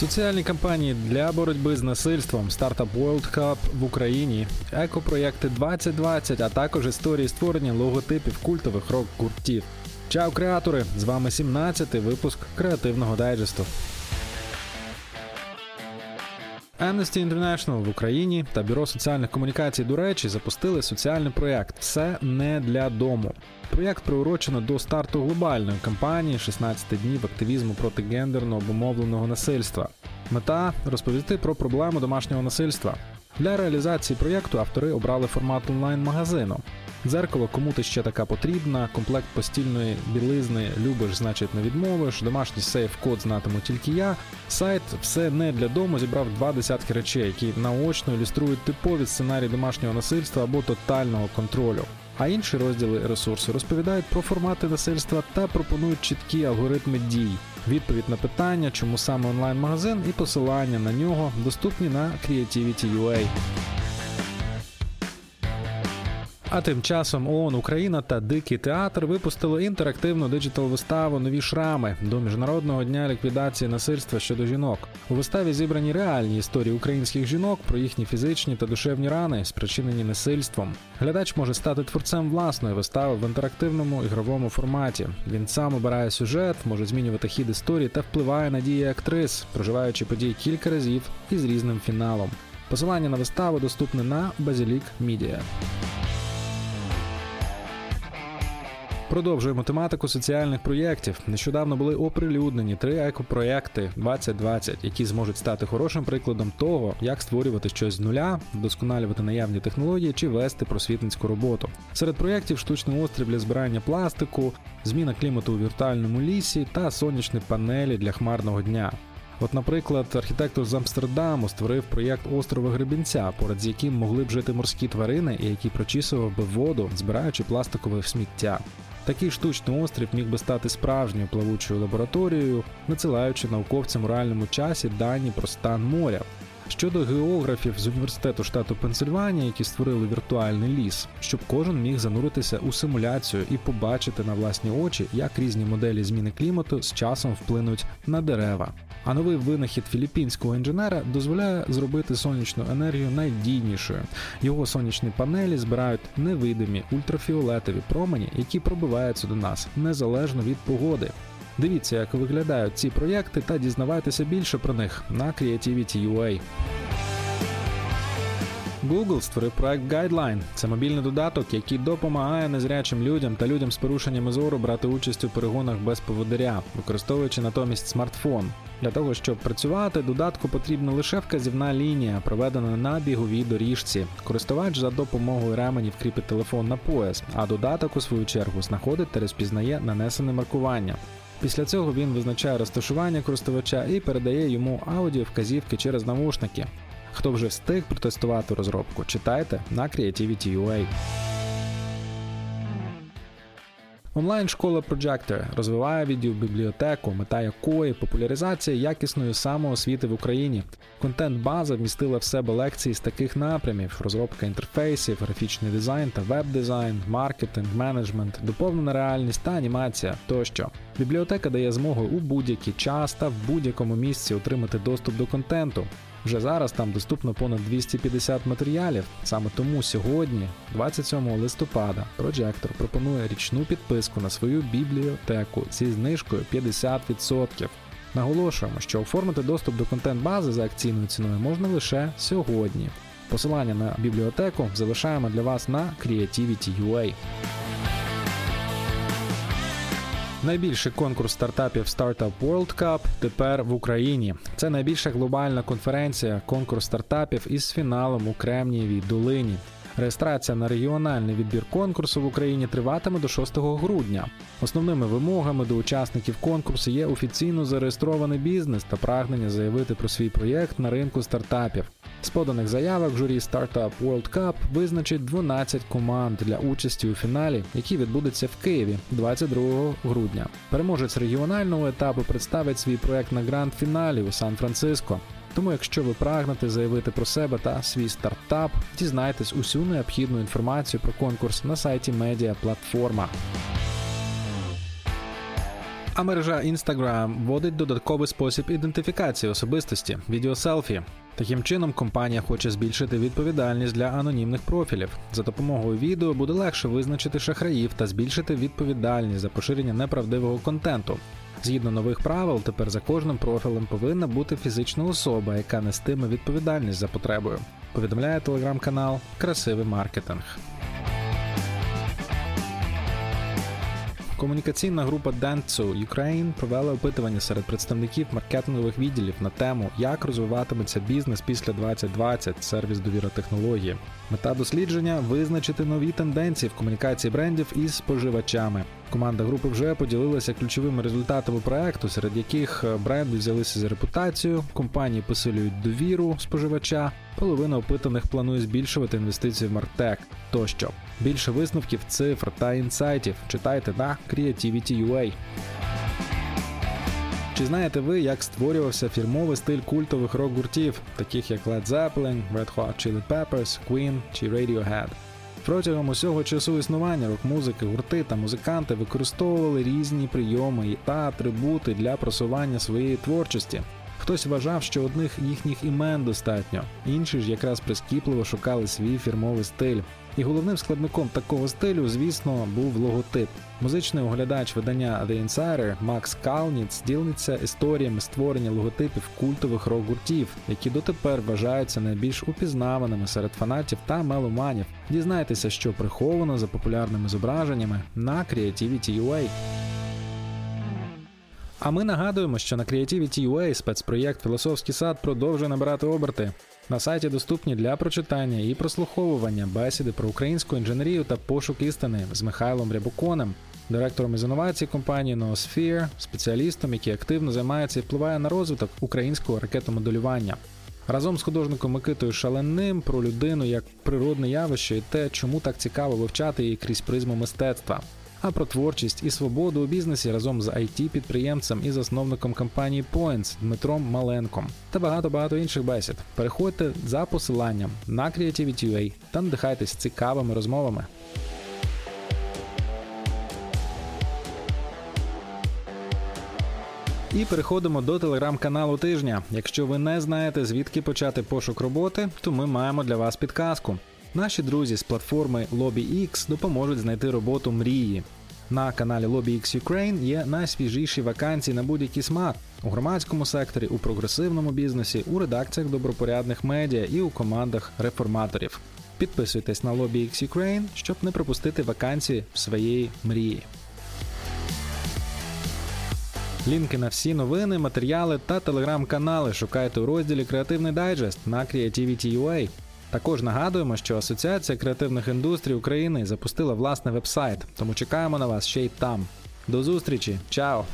Соціальні кампанії для боротьби з насильством, стартап World Cup в Україні, екопроєкти 2020, а також історії створення логотипів культових рок-гуртів. Чао, креатори! З вами 17-й випуск креативного дайджесту. Amnesty International в Україні та Бюро соціальних комунікацій, до речі, запустили соціальний проєкт Все не для дому. Проєкт приурочено до старту глобальної кампанії «16 днів активізму проти гендерно обумовленого насильства. Мета розповісти про проблему домашнього насильства. Для реалізації проєкту автори обрали формат онлайн-магазину. Дзеркало, кому ти ще така потрібна, комплект постільної білизни любиш, значить не відмовиш, домашній сейф-код знатиму тільки я. Сайт все не для дому зібрав два десятки речей, які наочно ілюструють типові сценарії домашнього насильства або тотального контролю. А інші розділи ресурсу розповідають про формати насильства та пропонують чіткі алгоритми дій. Відповідь на питання, чому саме онлайн-магазин і посилання на нього доступні на Creativity.ua. А тим часом ООН Україна та Дикий театр випустили інтерактивну диджитал-виставу Нові шрами до міжнародного дня ліквідації насильства щодо жінок. У виставі зібрані реальні історії українських жінок про їхні фізичні та душевні рани, спричинені насильством. Глядач може стати творцем власної вистави в інтерактивному ігровому форматі. Він сам обирає сюжет, може змінювати хід історії та впливає на дії актрис, проживаючи події кілька разів із різним фіналом. Посилання на виставу доступне на Базілік Мідія. Продовжуємо тематику соціальних проєктів. Нещодавно були оприлюднені три екопроєкти 2020, які зможуть стати хорошим прикладом того, як створювати щось з нуля, вдосконалювати наявні технології чи вести просвітницьку роботу. Серед проєктів штучний острів для збирання пластику, зміна клімату у віртуальному лісі та сонячні панелі для хмарного дня. От, наприклад, архітектор з Амстердаму створив проєкт острова Гребінця, поряд з яким могли б жити морські тварини і який прочісував би воду, збираючи пластикове сміття. Такий штучний острів міг би стати справжньою плавучою лабораторією, надсилаючи науковцям у реальному часі дані про стан моря. Щодо географів з університету штату Пенсильванія, які створили віртуальний ліс, щоб кожен міг зануритися у симуляцію і побачити на власні очі, як різні моделі зміни клімату з часом вплинуть на дерева. А новий винахід філіппінського інженера дозволяє зробити сонячну енергію найдійнішою. Його сонячні панелі збирають невидимі ультрафіолетові промені, які пробиваються до нас незалежно від погоди. Дивіться, як виглядають ці проєкти, та дізнавайтеся більше про них на Creativity.ua. Google створив проект Guideline. Це мобільний додаток, який допомагає незрячим людям та людям з порушеннями зору брати участь у перегонах без поводиря, використовуючи натомість смартфон. Для того щоб працювати, додатку потрібна лише вказівна лінія, проведена на біговій доріжці. Користувач за допомогою ременів кріпить телефон на пояс, а додаток у свою чергу знаходить та розпізнає нанесене маркування. Після цього він визначає розташування користувача і передає йому аудіо вказівки через навушники. Хто вже встиг протестувати розробку, читайте на Creativity.ua. Онлайн-школа Projector розвиває відділ бібліотеку, мета якої популяризація якісної самоосвіти в Україні. Контент-база вмістила в себе лекції з таких напрямів: розробка інтерфейсів, графічний дизайн та веб-дизайн, маркетинг, менеджмент, доповнена реальність та анімація тощо. Бібліотека дає змогу у будь-який час та в будь-якому місці отримати доступ до контенту. Вже зараз там доступно понад 250 матеріалів. Саме тому сьогодні, 27 листопада, Projector пропонує річну підписку на свою бібліотеку зі знижкою 50%. Наголошуємо, що оформити доступ до контент-бази за акційною ціною можна лише сьогодні. Посилання на бібліотеку залишаємо для вас на Creativity.ua. Найбільший конкурс стартапів Startup World Cup тепер в Україні. Це найбільша глобальна конференція, конкурс стартапів із фіналом у Кремнієвій долині. Реєстрація на регіональний відбір конкурсу в Україні триватиме до 6 грудня. Основними вимогами до учасників конкурсу є офіційно зареєстрований бізнес та прагнення заявити про свій проєкт на ринку стартапів. З поданих заявок журі Startup World Cup визначить 12 команд для участі у фіналі, який відбудеться в Києві 22 грудня. Переможець регіонального етапу представить свій проект на гранд-фіналі у Сан-Франциско. Тому, якщо ви прагнете заявити про себе та свій стартап, дізнайтесь усю необхідну інформацію про конкурс на сайті Медіа Платформа. А мережа Instagram вводить додатковий спосіб ідентифікації особистості відеоселфі. Таким чином, компанія хоче збільшити відповідальність для анонімних профілів. За допомогою відео буде легше визначити шахраїв та збільшити відповідальність за поширення неправдивого контенту. Згідно нових правил, тепер за кожним профілем повинна бути фізична особа, яка нестиме відповідальність за потребою. Повідомляє телеграм-канал Красивий маркетинг. Комунікаційна група Dentsu Ukraine провела опитування серед представників маркетингових відділів на тему, як розвиватиметься бізнес після 2020, сервіс довіра технології. Мета дослідження визначити нові тенденції в комунікації брендів із споживачами. Команда групи вже поділилася ключовими результатами проекту, серед яких е, бренди взялися за репутацію, компанії посилюють довіру споживача, половина опитаних планує збільшувати інвестиції в Мартек тощо. Більше висновків, цифр та інсайтів читайте на Creativity.ua. Чи знаєте ви, як створювався фірмовий стиль культових рок-гуртів, таких як Led Zeppelin, Red Hot Chili Peppers, Queen чи Radiohead? Протягом усього часу існування рок-музики, гурти та музиканти використовували різні прийоми та атрибути для просування своєї творчості. Хтось вважав, що одних їхніх імен достатньо, інші ж якраз прискіпливо шукали свій фірмовий стиль. І головним складником такого стилю, звісно, був логотип. Музичний оглядач видання The Insider Макс Калніц ділиться історіями створення логотипів культових рок-гуртів, які дотепер вважаються найбільш упізнаваними серед фанатів та меломанів. Дізнайтеся, що приховано за популярними зображеннями на Creativity.ua. А ми нагадуємо, що на Creativity.ua спецпроєкт Філософський сад продовжує набирати оберти. На сайті доступні для прочитання і прослуховування бесіди про українську інженерію та пошук істини з Михайлом Рябуконем, директором із інновацій компанії Noosphere, спеціалістом, який активно займається і впливає на розвиток українського ракетомоделювання. Разом з художником Микитою Шаленним про людину як природне явище і те, чому так цікаво вивчати її крізь призму мистецтва а про творчість і свободу у бізнесі разом з it підприємцем і засновником компанії Points Дмитром Маленком та багато багато інших бесід. Переходьте за посиланням на Creativity.ua та надихайтесь цікавими розмовами. І переходимо до телеграм-каналу тижня. Якщо ви не знаєте звідки почати пошук роботи, то ми маємо для вас підказку. Наші друзі з платформи LobbyX допоможуть знайти роботу мрії. На каналі LobbyX Ukraine є найсвіжіші вакансії на будь-який смак у громадському секторі, у прогресивному бізнесі, у редакціях добропорядних медіа і у командах реформаторів. Підписуйтесь на LobbyX Ukraine, щоб не пропустити вакансії своєї мрії. Лінки на всі новини, матеріали та телеграм-канали шукайте у розділі Креативний дайджест на Creativity.ua. Також нагадуємо, що Асоціація креативних індустрій України запустила власний вебсайт, тому чекаємо на вас ще й там. До зустрічі, чао!